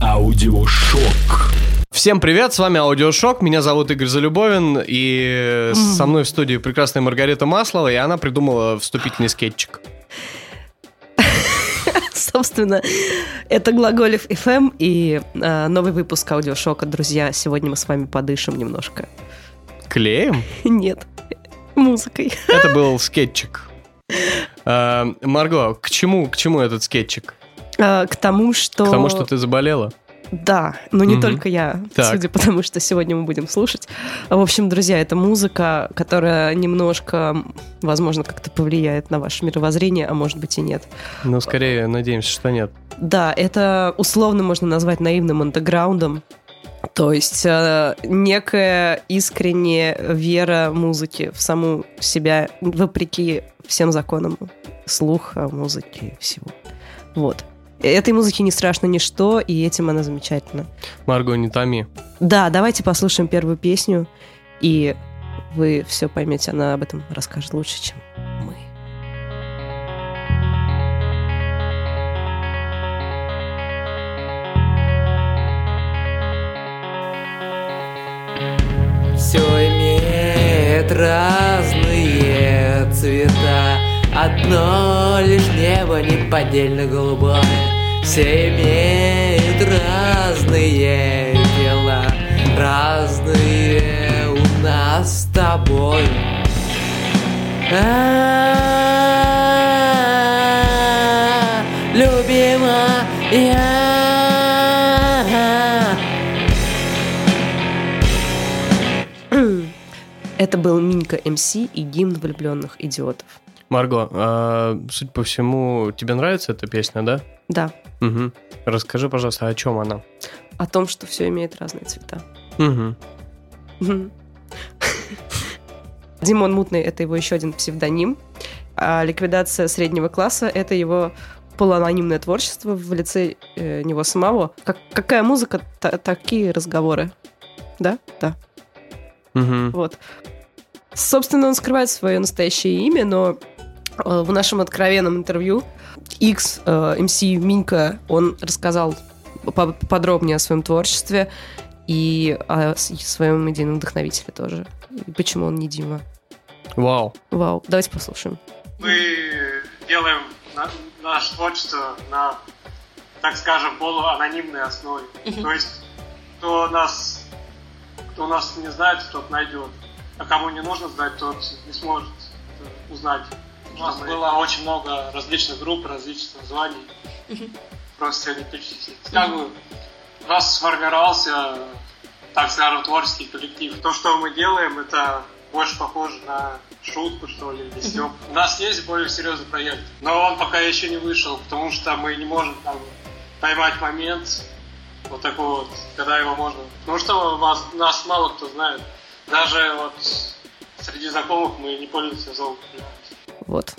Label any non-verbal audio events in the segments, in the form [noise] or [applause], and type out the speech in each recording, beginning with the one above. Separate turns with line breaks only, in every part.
Аудиошок. Всем привет, с вами Аудиошок, меня зовут Игорь Залюбовин, и со мной в студии прекрасная Маргарита Маслова, и она придумала вступительный скетчик. [laughs]
Собственно, это Глаголев FM и э, новый выпуск Аудиошока, друзья. Сегодня мы с вами подышим немножко.
Клеем? [laughs]
Нет, музыкой.
Это был скетчик. [laughs] А, Марго, к чему, к чему этот скетчик?
А, к тому, что...
К тому, что ты заболела?
Да, но не
Мгм.
только я,
Так.
судя по тому, что сегодня мы будем слушать. В общем, друзья, это музыка, которая немножко, возможно, как-то повлияет на ваше мировоззрение, а может быть и нет.
Ну, скорее, надеемся, что нет.
Да, это условно можно назвать наивным андеграундом. То есть э, некая искренняя вера музыки в саму себя, вопреки всем законам слуха, музыки и всего. Вот. Этой музыке не страшно ничто, и этим она замечательна.
Марго, не томи.
Да, давайте послушаем первую песню, и вы все поймете, она об этом расскажет лучше, чем
разные цвета. Одно лишь небо неподдельно голубое. Все имеют разные дела. Разные у нас с тобой. А,
Это был Минька МС и гимн влюбленных идиотов.
Марго, а, судя по всему, тебе нравится эта песня, да?
Да,
Угу. Расскажи, пожалуйста, о чем она?
о том, что все имеет разные цвета.
Угу.
Димон Мутный — это его еще один псевдоним, а ликвидация среднего класса — это его полуанонимное творчество в лице э, него самого. Как, какая музыка, та- такие разговоры. Да? Да.
Угу.
Вот. Собственно, он скрывает свое настоящее имя, но э, в нашем откровенном интервью X, э, MC Минька, он рассказал по- подробнее о своем творчестве и о своем идейном вдохновителе тоже. И почему он не Дима.
Вау.
Вау, давайте послушаем.
мы делаем на- наше творчество на, так скажем, полуанонимной основе. То есть, кто нас, кто нас не знает, тот найдет. А кому не нужно знать, тот не сможет узнать. У нас было очень много различных групп, различных названий. Просто не перечислить. Как бы у нас сформировался, так скажем, творческий коллектив. То, что мы делаем, это больше похоже на шутку, что ли, или стёб. У нас есть более серьезный проект, но он пока еще не вышел, потому что мы не можем там поймать момент вот такой вот, когда его можно. Потому что вас, нас мало кто знает. Даже вот среди знакомых мы не пользуемся зовом.
Вот.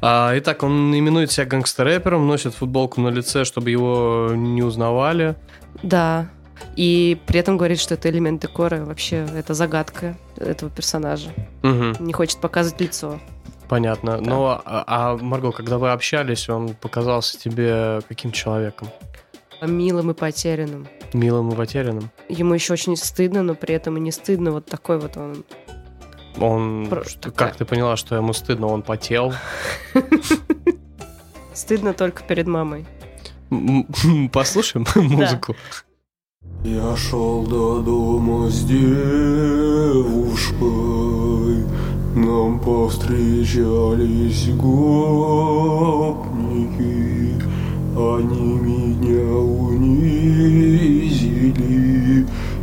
А, итак, он именует себя гангстер-рэпером, носит футболку на лице, чтобы его не узнавали.
Да. И при этом говорит, что это элемент декора. Вообще, это загадка этого персонажа.
Угу.
Не хочет показывать лицо.
Понятно. Но, а, а, Марго, когда вы общались, он показался тебе каким человеком?
Милым и потерянным.
Милым и потерянным?
Ему еще очень стыдно, но при этом и не стыдно. Вот такой вот он.
Он,
Про-
что-
такая.
как ты поняла, что ему стыдно, он потел? [laughs]
Стыдно только перед мамой.
М- м- Послушаем [laughs] музыку.
Я шел до дома с девушкой, Нам повстречались гопники, Они меня унизили,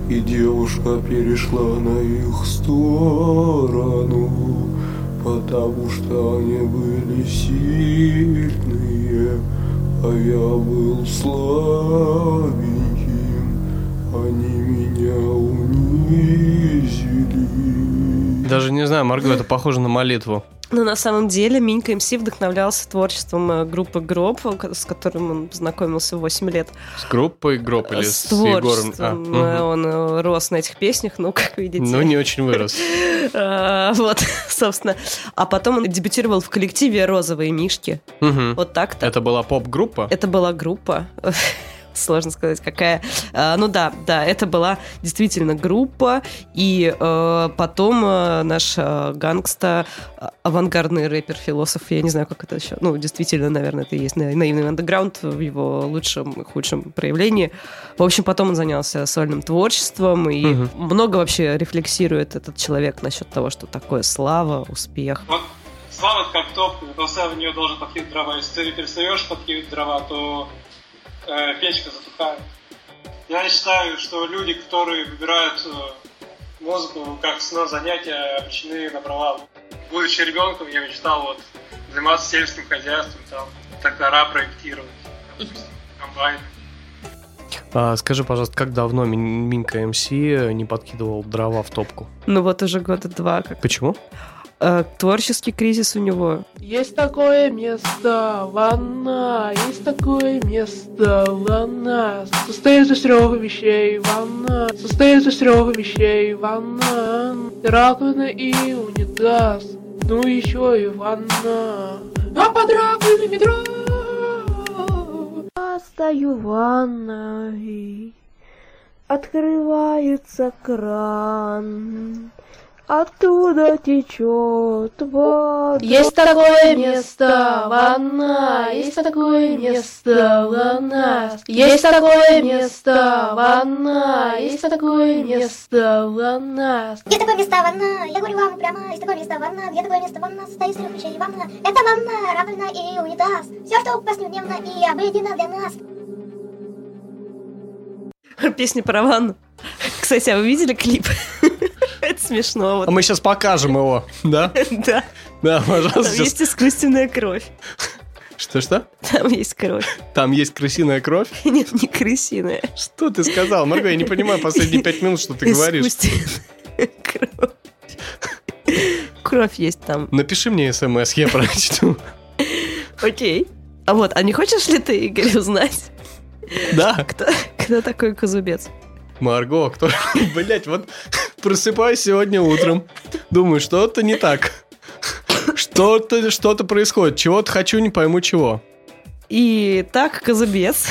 И девушка перешла на их сторону, Потому что они были сильные, А я был слабеньким, Они меня унизили.
Даже не знаю, Марго, это похоже на молитву.
Но на самом деле Минька МС вдохновлялся творчеством э, группы Гроб, к- с которым он познакомился в 8 лет.
С группой Гроб или
с
с, Егором? А.
Э, Он э, рос на этих песнях, ну, как видите.
Ну, не очень вырос. [laughs]
Вот, [laughs] собственно. А потом он дебютировал в коллективе «Розовые мишки». Вот так-то.
Это была поп-группа?
Это была группа. [laughs] Сложно сказать, какая. А, ну да, да, это была действительно группа. И э, потом э, наш э, гангста, э, авангардный рэпер-философ, я не знаю, как это еще. Ну, действительно, наверное, это и есть на- наивный андеграунд в его лучшем и худшем проявлении. В общем, потом он занялся сольным творчеством и
Мгм.
много вообще рефлексирует этот человек насчет того, что такое слава, успех.
Вот слава как топка, постоянно в нее должен подкинуть дрова. Если ты перестаешь подкинуть дрова, то э, печка затухает. Я считаю, что люди, которые выбирают э, музыку как основное занятие, обречены на провал. Будучи ребенком, я мечтал вот заниматься сельским хозяйством, там, трактора проектировать, комбайн.
А, скажи, пожалуйста, как давно Мин- Минка МС не подкидывал дрова в топку?
Ну вот уже года два, как
Почему?
Э, творческий кризис у него
Есть такое место, ванна, есть такое место, ванна. Состоит из трех вещей, ванна. Состоит из трех вещей, ванна. Раковина и унитаз, ну еще и ванна. А под раковиной метро.
Стою в ванной, открывается кран, оттуда течет вода.
Есть такое место, ванна, есть такое место, ванна. Есть такое место, ванна, есть такое место, ванна.
Где такое место ванна? Я говорю вам прямо, есть такое место ванна. Где такое место ванна? Состоит из трех вещей ванна. Это ванна, раковина и унитаз. Все, что повседневно и обыденно для нас.
Песня про ванну. Кстати, а вы видели клип? Смешно.
А
Вот.
мы сейчас покажем его, да? [laughs]
Да,
Да, пожалуйста.
там есть искусственная кровь.
Что-что?
Там есть кровь.
Там есть крысиная кровь? [laughs]
Нет, не крысиная.
Что ты сказал? Марго, я не понимаю последние пять минут, что ты говоришь.
Искусственная кровь. Кровь есть там.
Напиши мне смс, я прочту.
Окей. А вот, а не хочешь ли ты, Игорь, узнать,
Да,
кто, кто такой Казубец?
Марго, кто... [laughs] Блять, вот просыпаюсь сегодня утром, думаю, что-то не так. Что-то, что-то происходит. Чего-то хочу, не пойму чего.
И так, Казубец.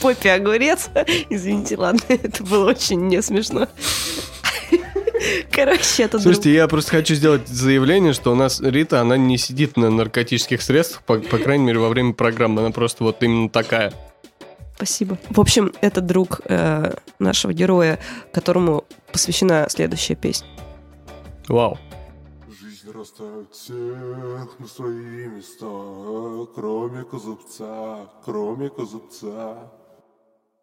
Поппи огурец. Извините, ладно, это было очень не смешно. Короче, это друг-
Слушайте, я просто хочу сделать заявление, что у нас Рита, она не сидит на наркотических средствах, по, по крайней мере, во время программы. Она просто вот именно такая.
Спасибо. В общем, это друг э, нашего героя, которому посвящена следующая песня.
Вау.
Жизнь расставит всех на свои места, кроме козубца, кроме козубца.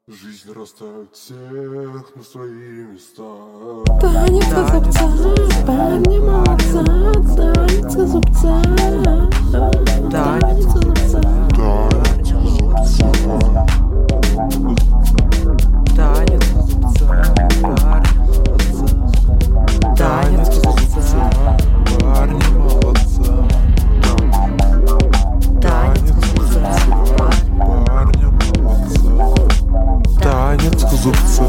Жизнь расставит всех на свои места.
Танец зубца, парни молодца, танец зубца. Танец зубца.
Танец
молодца,
Танец
молодца. Танец козубца,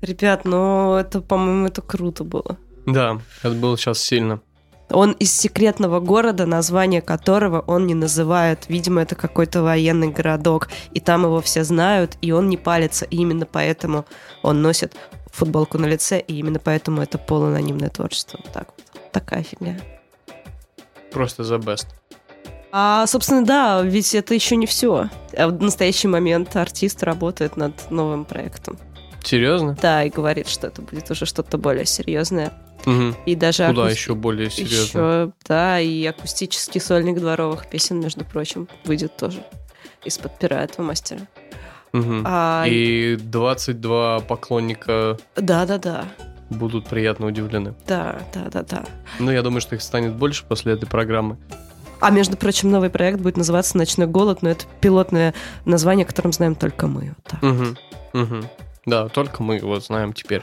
Ребят, ну это, по-моему, это круто было.
Да, это было сейчас сильно.
Он из секретного города, название которого он не называет. Видимо, это какой-то военный городок, и там его все знают, и он не палится. И именно поэтому он носит футболку на лице, и именно поэтому это полуанонимное творчество. Вот Так вот. Такая фигня.
Просто the best.
А, собственно, да, ведь это еще не все. В настоящий момент артист работает над новым проектом.
Серьезно?
Да, и говорит, что это будет уже что-то более серьезное.
Мгм.
И даже
Куда
акус-
еще более серьезно?
Еще, да, и акустический сольник дворовых песен, между прочим, выйдет тоже из-под пера этого мастера.
Мгм.
А,
И 22 поклонника
Да, да, да.
будут приятно удивлены.
Да, да, да, да.
Ну, я думаю, что их станет больше после этой программы.
А между прочим, новый проект будет называться Ночной голод, но это пилотное название, о котором знаем только мы. Вот так.
Мгм. Мгм. Да, только мы его знаем теперь.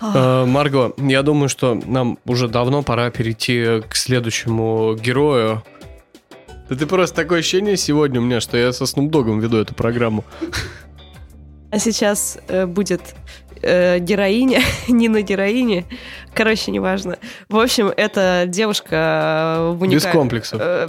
А.
Э, Марго, я думаю, что нам уже давно пора перейти к следующему герою. Да ты просто такое ощущение сегодня у меня, что я со Снупдогом веду эту программу.
А сейчас э, будет э, героиня, [laughs] не на героине. Короче, неважно. В общем, это девушка э, в
Без
уникаль-
комплексов.
э,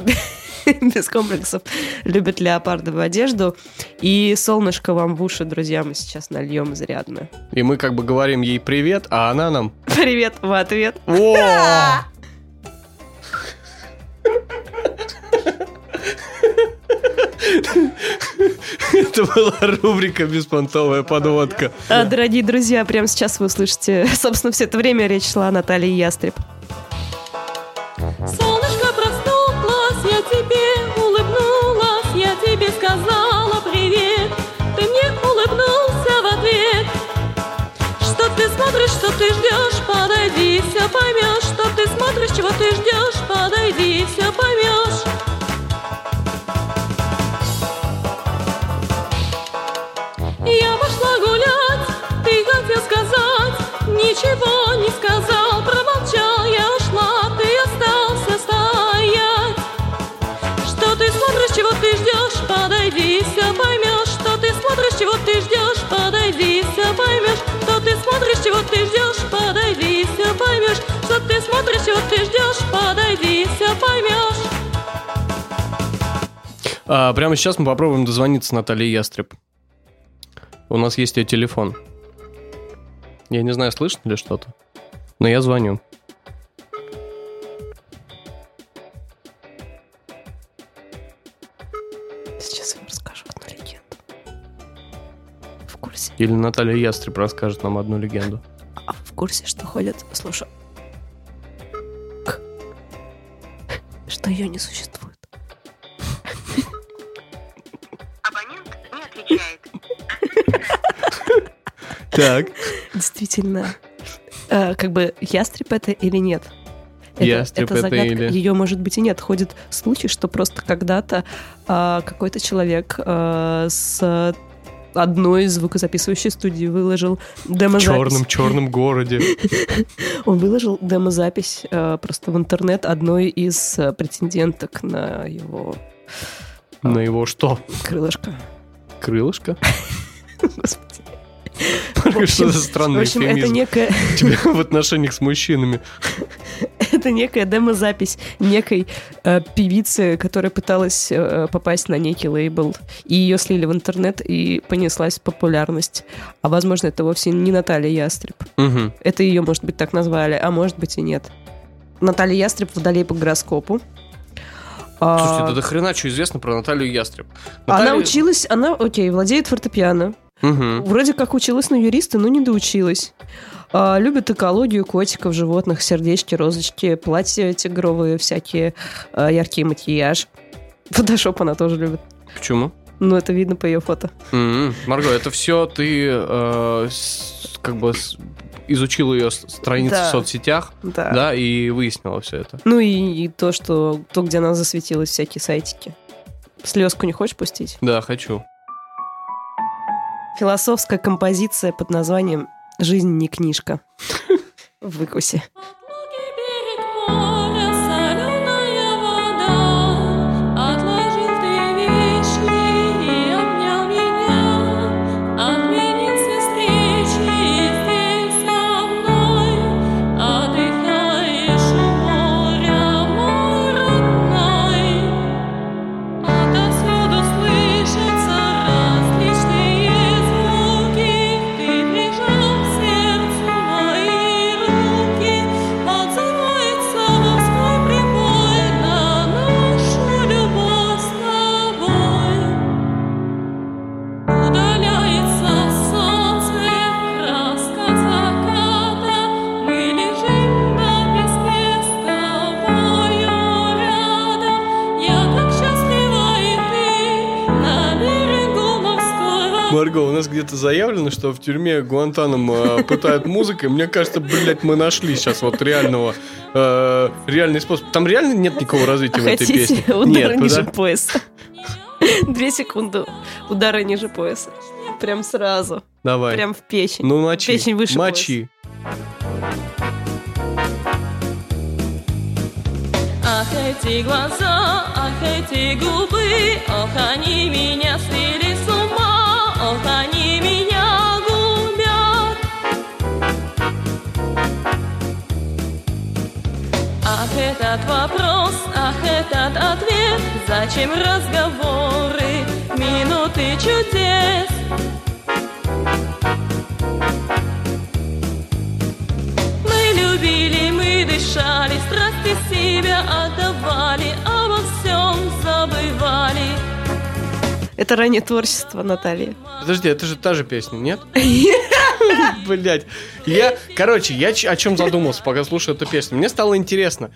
[laughs] без комплексов, любит леопардовую одежду. И солнышко вам в уши, друзья, мы сейчас нальем изрядно.
И мы как бы говорим ей привет, а она нам...
Привет в ответ.
О! [laughs] Это была рубрика «Беспонтовая подводка».
А, Дорогие друзья, прямо сейчас вы услышите, [laughs] собственно, все это время речь шла о Наталье Ястреб.
Солнышко проснулось, я тебе улыбнулась, я тебе сказала привет. Ты мне улыбнулся в ответ. Что ты смотришь, что ты ждешь, подойди, все поймешь. Что ты смотришь, чего ты ждешь, подойди, все
А, прямо сейчас мы попробуем дозвониться Наталье Ястреб. У нас есть ее телефон. Я не знаю, слышно ли что-то, но я звоню.
Сейчас я вам расскажу одну легенду. В курсе?
Или Наталья Ястреб расскажет нам одну легенду.
А в курсе, что ходят, слушай, что ее не существует.
Так.
Действительно, э, как бы ястреб это или нет?
Ястреб это
загадка.
или-
Ее может быть и нет. Ходит случай, что просто когда-то а, какой-то человек а, с одной звукозаписывающей студии выложил
В
демозапись.
черном, черном городе. [laughs]
Он выложил демозапись э, просто в интернет одной из э, претенденток на его
На его что?
крылышко.
Крылышко? [laughs]
Господи.
Что за странный
В общем, это некая, [laughs]
у тебя в отношениях с мужчинами? [laughs]
это некая демозапись некой э, певицы, которая пыталась э, попасть на некий лейбл. И ее слили в интернет, и понеслась популярность. А возможно, это вовсе не Наталья Ястреб. Это ее, может быть, так назвали, а может быть и нет. Наталья Ястреб водолей по гороскопу. А,
Слушайте, да до хрена что известно про Наталью Ястреб.
Она
Наталья-
училась, она, окей, владеет фортепиано.
Мгм.
Вроде как училась на юриста, но не доучилась. А, любит экологию, котиков, животных, сердечки, розочки, платья тигровые, всякие а, яркий макияж. Фотошоп она тоже любит.
Почему?
Ну, это видно по ее фото.
М, Марго, это все ты э, с- как бы с- изучила ее страницы
Да.
в соцсетях,
Да.
да, и выяснила все это.
Ну и, и то, что то, где она засветилась, всякие сайтики. Слезку не хочешь пустить?
Да, хочу.
Философская композиция под названием «Жизнь не книжка». [laughs] В выкусе.
Где-то заявлено, что в тюрьме Гуантанамо пытают музыкой. Мне кажется, блядь, мы нашли сейчас вот реального, э, реальный способ. Там реально нет никакого развития в этой песне?
удар
Нет,
ниже
да?
пояса? [laughs] Две секунды удара ниже пояса. Прям сразу.
Давай.
Прям в печень.
Ну, мочи.
Печень выше
Мочи.
Ах, эти глаза, ах, эти губы, ох, они меня свели этот вопрос, ах, этот ответ, зачем разговоры, минуты чудес? Мы любили, мы дышали, страсти себя отдавали, обо всем забывали.
Это раннее творчество Натальи.
Подожди, это же та же песня, нет? [laughs] Блять. Я, короче, я о чем задумался, пока слушаю эту песню. Мне стало интересно,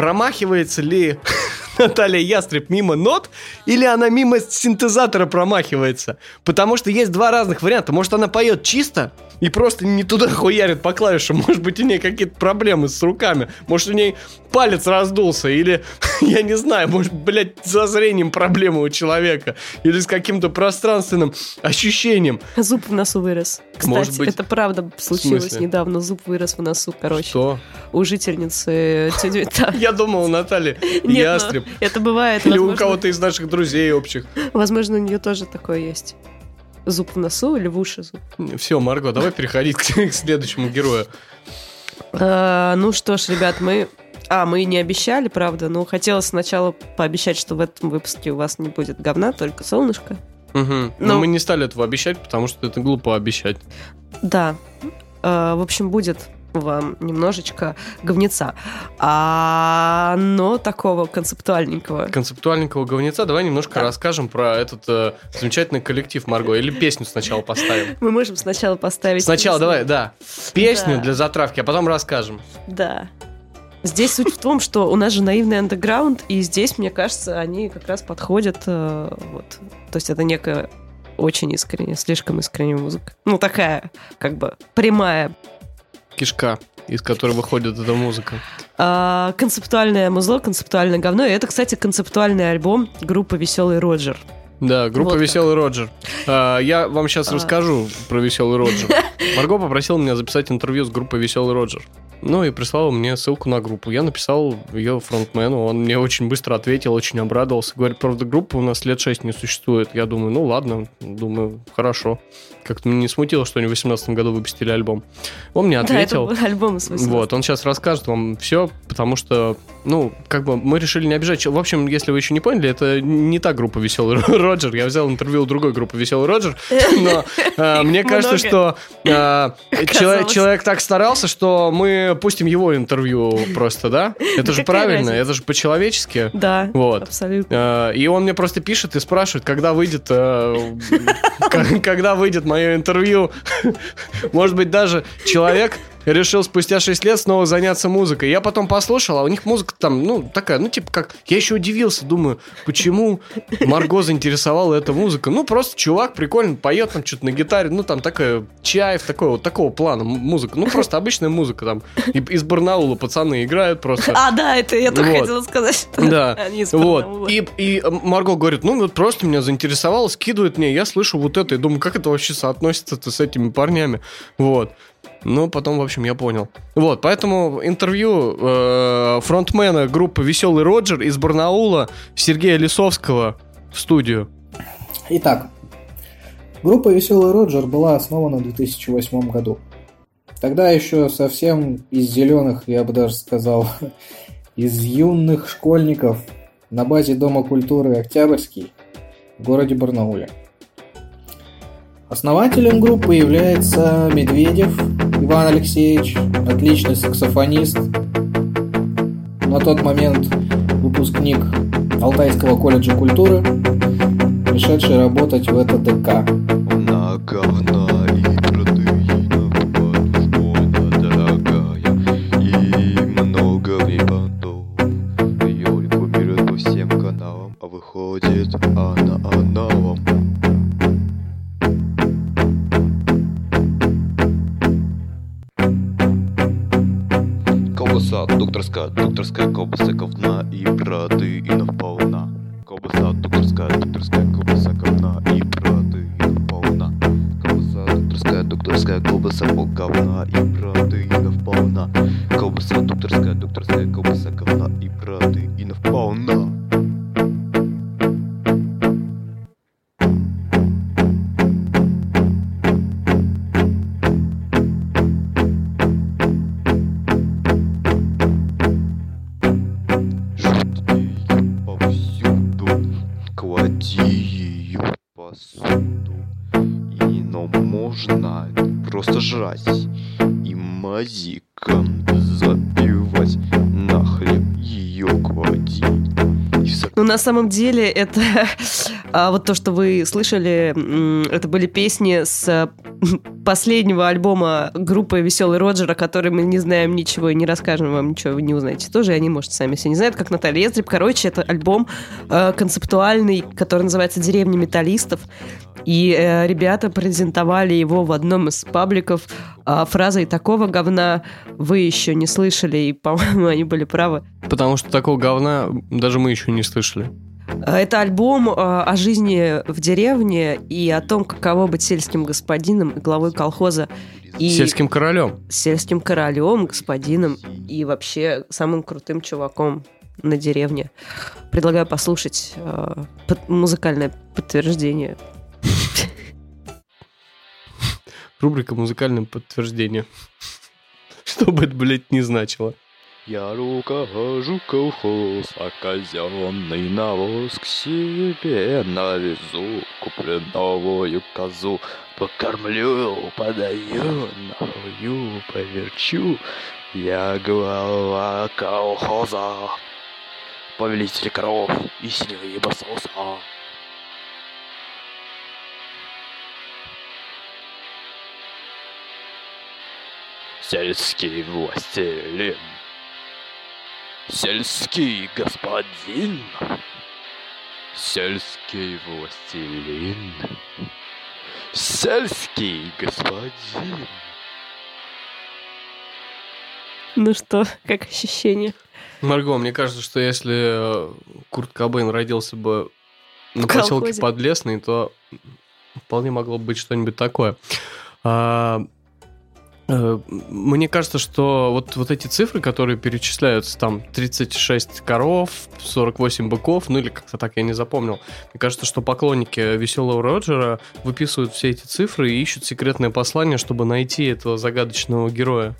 промахивается ли [laughs] Наталья Ястреб мимо нот, или она мимо синтезатора промахивается? Потому что есть два разных варианта. Может, она поет чисто и просто не туда [laughs] хуярит по клавишам. Может быть, у нее какие-то проблемы с руками. Может, у ней палец раздулся. Или, [laughs] я не знаю, может, блядь, со зрением проблемы у человека. Или с каким-то пространственным ощущением.
Зуб в носу вырос. Кстати,
Может быть.
это правда случилось недавно. Зуб вырос в носу, короче.
Что?
У жительницы да. [laughs]
Я думал, у Натальи [laughs] ястреб.
это бывает.
Или у кого-то из наших друзей общих.
Возможно, у нее тоже такое есть. Зуб в носу или в уши зуб.
Все, Марго, давай переходить [laughs] к, следующему герою.
А, ну что ж, ребят, мы... А, мы не обещали, правда, но хотелось сначала пообещать, что в этом выпуске у вас не будет говна, только солнышко.
Мгм. Но
Ну.
мы не стали этого обещать, потому что это глупо обещать.
Да. А, в общем, будет вам немножечко говнеца. А, но такого концептуальненького.
Концептуальненького говнеца давай немножко расскажем про этот э, замечательный коллектив Марго. Или песню сначала поставим. [laughs]
Мы можем сначала поставить...
Сначала
песню.
давай, да, песню
Да.
для затравки, а потом расскажем.
Да. Здесь суть в том, что у нас же наивный андеграунд, и здесь, мне кажется, они как раз подходят. э, вот. То есть это некая очень искренняя, слишком искренняя музыка. Ну, такая, как бы, прямая.
Кишка, из которой выходит эта музыка.
А, концептуальное музло, концептуальное говно. И это, кстати, концептуальный альбом группы «Веселый Роджер».
Да, группа
Вот как.
Веселый Роджер. А, я вам сейчас
А.
расскажу про Веселый Роджер. [laughs] Марго попросила меня записать интервью с группой Веселый Роджер. Ну и прислала мне ссылку на группу. Я написал ее фронтмену, он мне очень быстро ответил, очень обрадовался. Говорит, правда, группа у нас лет 6 не существует. Я думаю, ну ладно, думаю, хорошо. Как-то меня не смутило, что они в 2018 году выпустили альбом. Он мне ответил.
Да, это альбом из 18.
Вот, он сейчас расскажет вам все, потому что, ну, как бы мы решили не обижать. В общем, если вы еще не поняли, это не та группа Веселый [laughs] Роджер. Я взял интервью у другой группы Веселый Роджер, [laughs] но а, мне кажется, что [laughs] а, человек, так старался, что мы пустим его интервью просто, да? Это же правильно, это же по-человечески.
Да,
Вот.
абсолютно.
А, И он мне просто пишет и спрашивает, когда выйдет, э, когда выйдет мое интервью. Может быть, даже человек решил спустя 6 лет снова заняться музыкой. Я потом послушал, а у них музыка там, ну, такая, ну, типа как... Я еще удивился, думаю, почему Марго заинтересовала эта музыка. Ну, просто чувак прикольно поет там что-то на гитаре, ну, там такая чаев, такой, вот такого плана музыка. Ну, просто обычная музыка там. Из Барнаула пацаны играют просто.
А, да, это я только
Вот.
хотела сказать, что
Да,
они из
вот. И, и Марго говорит, ну вот просто меня заинтересовало, скидывает мне, я слышу вот это, и думаю, как это вообще соотносится с этими парнями, вот. Ну, потом, в общем, я понял. Вот, поэтому интервью э, фронтмена группы «Веселый Роджер» из Барнаула Сергея Лисовского в студию.
Итак, группа «Веселый Роджер» была основана в 2008 году. Тогда еще совсем из зеленых, я бы даже сказал, [laughs] из юных школьников на базе Дома культуры «Октябрьский» в городе Барнауле. Основателем группы является Медведев Иван Алексеевич, отличный саксофонист, на тот момент выпускник Алтайского колледжа культуры, пришедший работать в это ДК.
На говна
докторская колбаса говна и протеинов полна. Мазиком запивать на хлеб ее клади.
Ну, на самом деле, это [laughs] а, вот то, что вы слышали, это были песни с [laughs] последнего альбома группы Веселый Роджер, о которой мы не знаем ничего и не расскажем вам ничего, вы не узнаете тоже, они, может, сами все не знают, как Наталья Ездреб. Короче, это альбом э, концептуальный, который называется «Деревня металлистов», и э, ребята презентовали его в одном из пабликов а, фразой «Такого говна вы еще не слышали», и, [laughs] по-моему, они были правы.
Потому что такого говна даже мы еще не слышали.
Это альбом э, о жизни в деревне и о том, каково быть сельским господином и главой колхоза. И
Сельским королем.
сельским королем, господином и вообще самым крутым чуваком на деревне. Предлагаю послушать э, под- музыкальное подтверждение.
Рубрика «Музыкальное подтверждение». [laughs] Что бы это, блядь, не значило.
Я руковожу колхоз, а казенный навоз к себе навезу. Куплю новую козу, покормлю, подаю, нахую, поверчу. Я глава колхоза, повелитель коров и сильвы басоса. Сельский властелин. Сельский господин. Сельский властелин. Сельский господин.
Ну что, как ощущение?
Марго, мне кажется, что если э, Курт Кобейн родился бы на
В
поселке. Подлесный, то вполне могло быть что-нибудь такое. А, Мне кажется, что вот, вот эти цифры, которые перечисляются, там 36 коров, 48 быков, ну или как-то так я не запомнил. Мне кажется, что поклонники Веселого Роджера выписывают все эти цифры и ищут секретное послание, чтобы найти этого загадочного героя.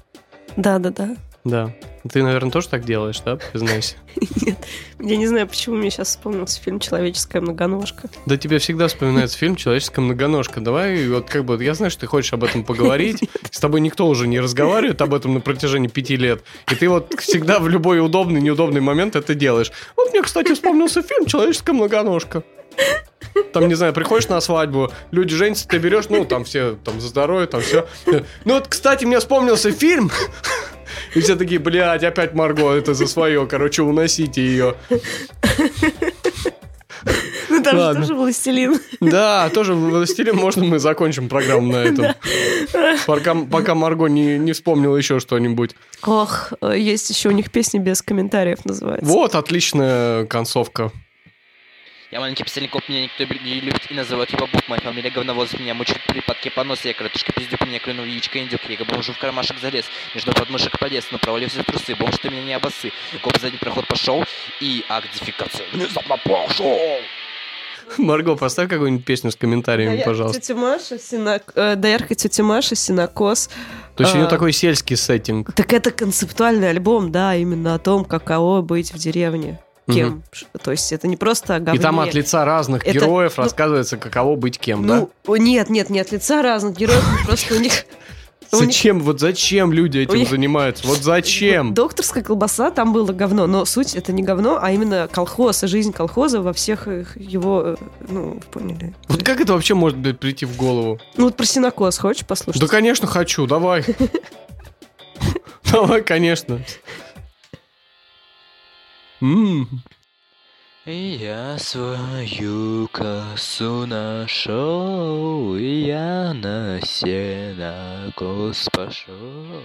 Да-да-да.
Да. Ты, наверное, тоже так делаешь, да? Признайся. [laughs]
Нет, я не знаю, почему мне сейчас вспомнился фильм «Человеческая многоножка».
Да тебе всегда вспоминается фильм «Человеческая многоножка». Давай, вот как бы, я знаю, что ты хочешь об этом поговорить. [laughs] С тобой никто уже не разговаривает об этом на протяжении пяти лет. И ты вот всегда в любой удобный, неудобный момент это делаешь. Вот мне, кстати, вспомнился фильм «Человеческая многоножка». Там, не знаю, приходишь на свадьбу, люди женятся, ты берешь, ну, там все, там, за здоровье, там все. Ну, вот, кстати, мне вспомнился фильм, и все такие, блядь, опять Марго, это за свое, короче, уносите ее.
Ну, там же тоже «Властелин».
Да, тоже «Властелин», можно мы закончим программу на этом. Пока, пока Марго не, не вспомнила еще что-нибудь.
Ох, э, есть еще у них песни без комментариев называется.
Вот, отличная концовка.
Я маленький писальников, меня никто не любит и называют его Боб. Моя фамилия говновоз, меня мучают припадки поноса. Я коротышка пиздюк, меня клюнул яичко индюк. Я бомжу в кармашек залез, между подмышек полез, но провалился в трусы. Бомж, ты меня не обосы. Коп задний проход пошел, и актификация внезапно пошел.
Марго, поставь какую-нибудь песню с комментариями,
Доярка
пожалуйста.
тетя Маша, синок... э, Доярка тетя Маша, Синокос.
То есть у нее
А,
такой сельский сеттинг.
Так это концептуальный альбом, да, именно о том, каково быть в деревне. Кем. Ш- То есть это не просто о
И
говне.
там от лица разных
Это-
героев
ну,
рассказывается, каково быть кем, да?
Ну, о, нет, нет, не от лица разных героев, просто у них...
Зачем, вот зачем люди этим
них-
занимаются? Вот [laughs] зачем?
Докторская колбаса, там было говно, но суть это не говно, а именно колхоз, и жизнь колхоза во всех их- его, э, ну, вы поняли.
Вот как это вообще может блядь, прийти в голову?
Ну вот про синокос хочешь послушать?
Да, конечно, хочу, давай. [laughs] Давай, конечно. М,
Я свою косу нашел, и я на сенокос пошел.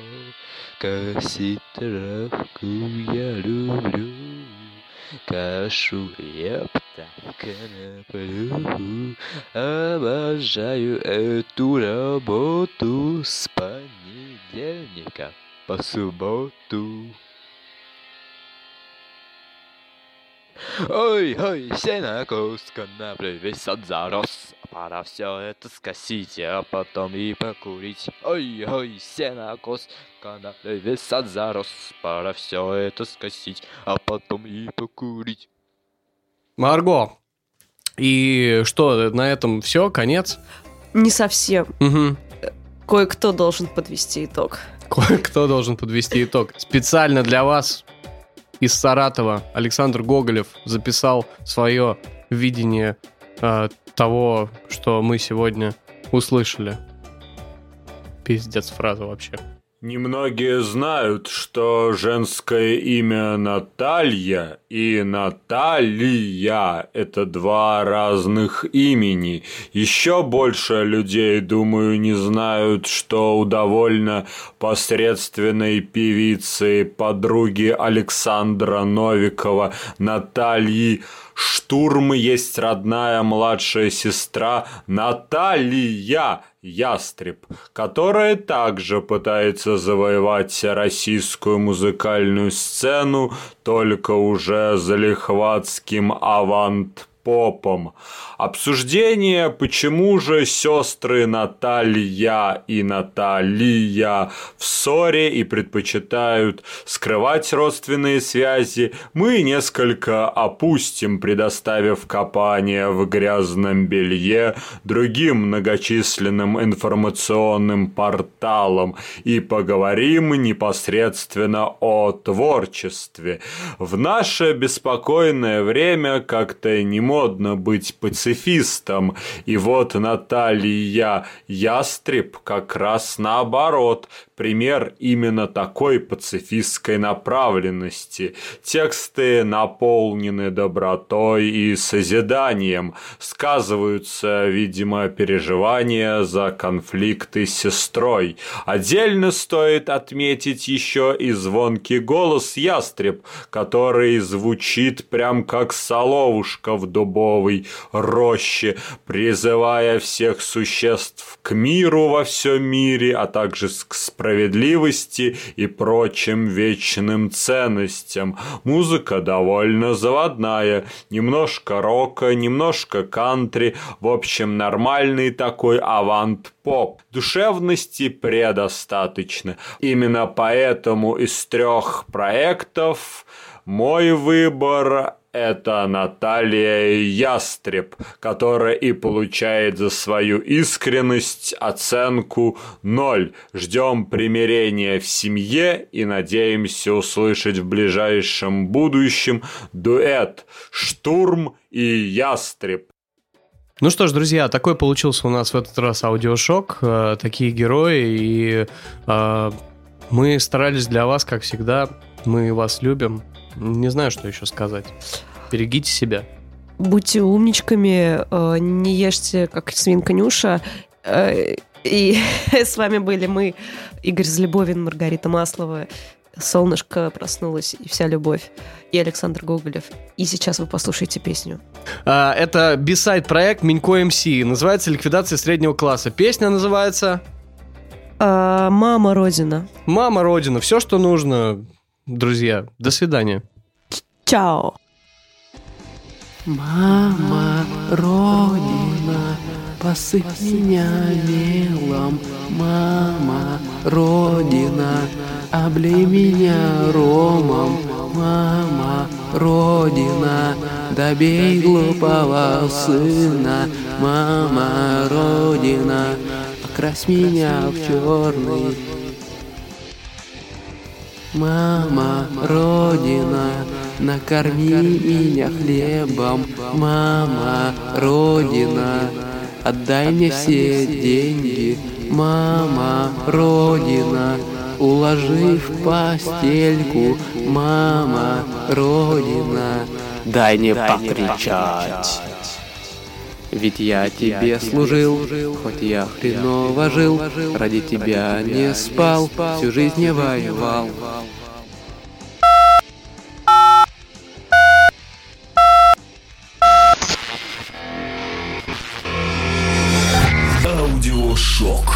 Косить травку я люблю, кашу я так коноплю. Обожаю эту работу с понедельника по субботу. Ой, ой, сенокос, конопля весь сад зарос. Пора все это скосить, а потом и покурить. Ой, ой, сенокос, конопля весь сад зарос. Пора все это скосить, а потом и покурить.
Марго, и что, на этом все, конец?
Не совсем.
Угу.
Кое-кто должен подвести итог.
Кое-кто должен подвести итог. Специально для вас из Саратова Александр Гоголев записал свое видение э, того, что мы сегодня услышали. Пиздец фраза вообще.
Немногие знают, что женское имя Наталья и Наталья – это два разных имени. Еще больше людей, думаю, не знают, что у довольно посредственной певицы, подруги Александра Новикова, Натальи Штурм есть родная младшая сестра Наталья Ястреб, которая также пытается завоевать российскую музыкальную сцену, только уже залихватским авант попом. Обсуждение, почему же сестры Наталья и Наталья в ссоре и предпочитают скрывать родственные связи, мы несколько опустим, предоставив копание в грязном белье другим многочисленным информационным порталам и поговорим непосредственно о творчестве. В наше беспокойное время как-то не модно быть пацифистом, и вот Наталья Ястреб как раз наоборот, пример именно такой пацифистской направленности. Тексты наполнены добротой и созиданием, сказываются, видимо, переживания за конфликты с сестрой. Отдельно стоит отметить еще и звонкий голос ястреб, который звучит прям как соловушка в дубовой роще, призывая всех существ к миру во всем мире, а также к справедливости и прочим вечным ценностям. Музыка довольно заводная, немножко рока, немножко кантри, в общем, нормальный такой авант-поп. Душевности предостаточно. Именно поэтому из трех проектов мой выбор это Наталья Ястреб, которая и получает за свою искренность оценку 0. Ждем примирения в семье и надеемся услышать в ближайшем будущем дуэт «Штурм» и «Ястреб».
Ну что ж, друзья, такой получился у нас в этот раз аудиошок. Э, такие герои. И э, мы старались для вас, как всегда. Мы вас любим. Не знаю, что еще сказать. Берегите себя.
Будьте умничками, э, не ешьте, как свинка Нюша. Э, И [laughs] с вами были мы, Игорь Злебовин, Маргарита Маслова, Солнышко проснулось, и вся любовь, и Александр Гоголев. И сейчас вы послушаете песню.
А, Это бисайд проект Минько МС. Называется «Ликвидация среднего класса». Песня называется
А, Мама Родина.
«Мама Родина». Все, что нужно, друзья. До свидания.
Чао.
Мама, Родина, посыпь меня мелом. Мама, Родина, облей меня ромом. Мама, Родина, добей глупого сына. Мама, Родина, покрась меня в черный. Мама, Родина, накорми меня хлебом. Мама, Родина, отдай мне все деньги. Мама, Родина, уложи в постельку. Мама, Родина, дай не покричать. Ведь я тебе служил, хоть я хреново жил, ради тебя не спал, всю жизнь не воевал.
Аудиошок.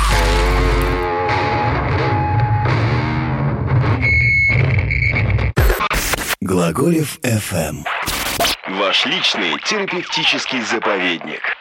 Глаголев FM. Ваш личный терапевтический заповедник.